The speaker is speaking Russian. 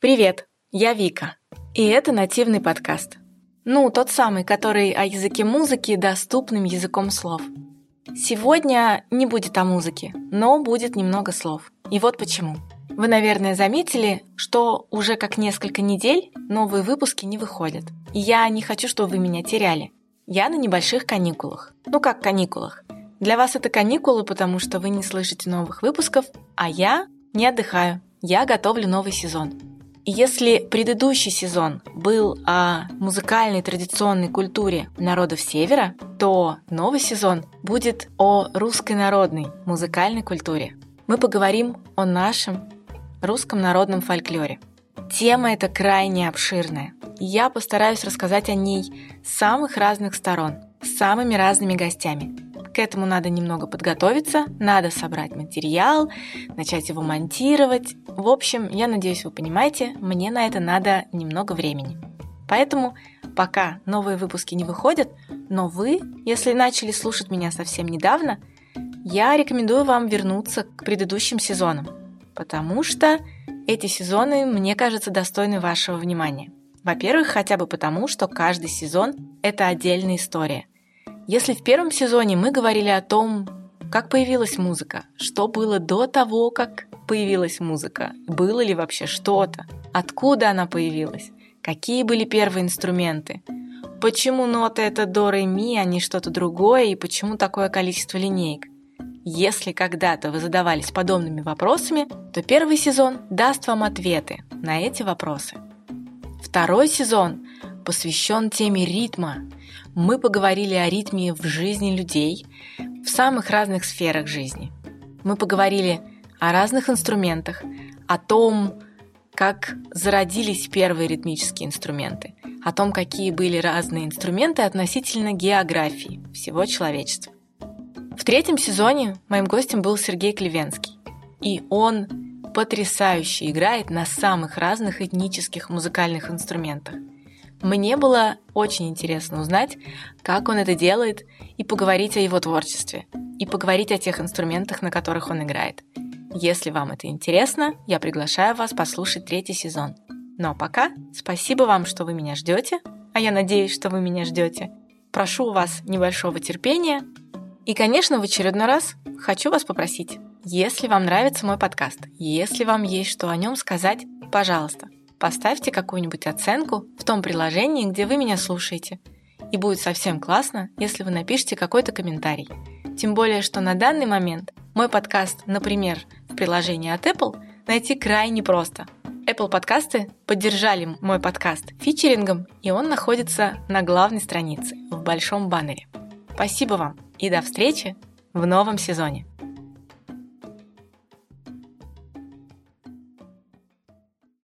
Привет, я Вика, и это нативный подкаст. Ну, тот самый, который о языке музыки доступным языком слов. Сегодня не будет о музыке, но будет немного слов. И вот почему. Вы, наверное, заметили, что уже как несколько недель новые выпуски не выходят. И я не хочу, чтобы вы меня теряли. Я на небольших каникулах. Ну как каникулах? Для вас это каникулы, потому что вы не слышите новых выпусков, а я не отдыхаю. Я готовлю новый сезон. Если предыдущий сезон был о музыкальной традиционной культуре народов Севера, то новый сезон будет о русской народной музыкальной культуре. Мы поговорим о нашем русском народном фольклоре. Тема эта крайне обширная. Я постараюсь рассказать о ней с самых разных сторон, с самыми разными гостями – к этому надо немного подготовиться, надо собрать материал, начать его монтировать. В общем, я надеюсь, вы понимаете, мне на это надо немного времени. Поэтому пока новые выпуски не выходят, но вы, если начали слушать меня совсем недавно, я рекомендую вам вернуться к предыдущим сезонам, потому что эти сезоны, мне кажется, достойны вашего внимания. Во-первых, хотя бы потому, что каждый сезон – это отдельная история – если в первом сезоне мы говорили о том, как появилась музыка, что было до того, как появилась музыка, было ли вообще что-то, откуда она появилась, какие были первые инструменты, почему ноты это до, ре, ми, а не что-то другое, и почему такое количество линеек. Если когда-то вы задавались подобными вопросами, то первый сезон даст вам ответы на эти вопросы. Второй сезон посвящен теме ритма, мы поговорили о ритме в жизни людей в самых разных сферах жизни. Мы поговорили о разных инструментах, о том, как зародились первые ритмические инструменты, о том, какие были разные инструменты относительно географии всего человечества. В третьем сезоне моим гостем был Сергей Клевенский, и он потрясающе играет на самых разных этнических музыкальных инструментах – мне было очень интересно узнать, как он это делает, и поговорить о его творчестве, и поговорить о тех инструментах, на которых он играет. Если вам это интересно, я приглашаю вас послушать третий сезон. Ну а пока спасибо вам, что вы меня ждете, а я надеюсь, что вы меня ждете. Прошу у вас небольшого терпения. И, конечно, в очередной раз хочу вас попросить, если вам нравится мой подкаст, если вам есть что о нем сказать, пожалуйста, поставьте какую-нибудь оценку в том приложении, где вы меня слушаете. И будет совсем классно, если вы напишите какой-то комментарий. Тем более, что на данный момент мой подкаст, например, в приложении от Apple, найти крайне просто. Apple подкасты поддержали мой подкаст фичерингом, и он находится на главной странице в большом баннере. Спасибо вам и до встречи в новом сезоне.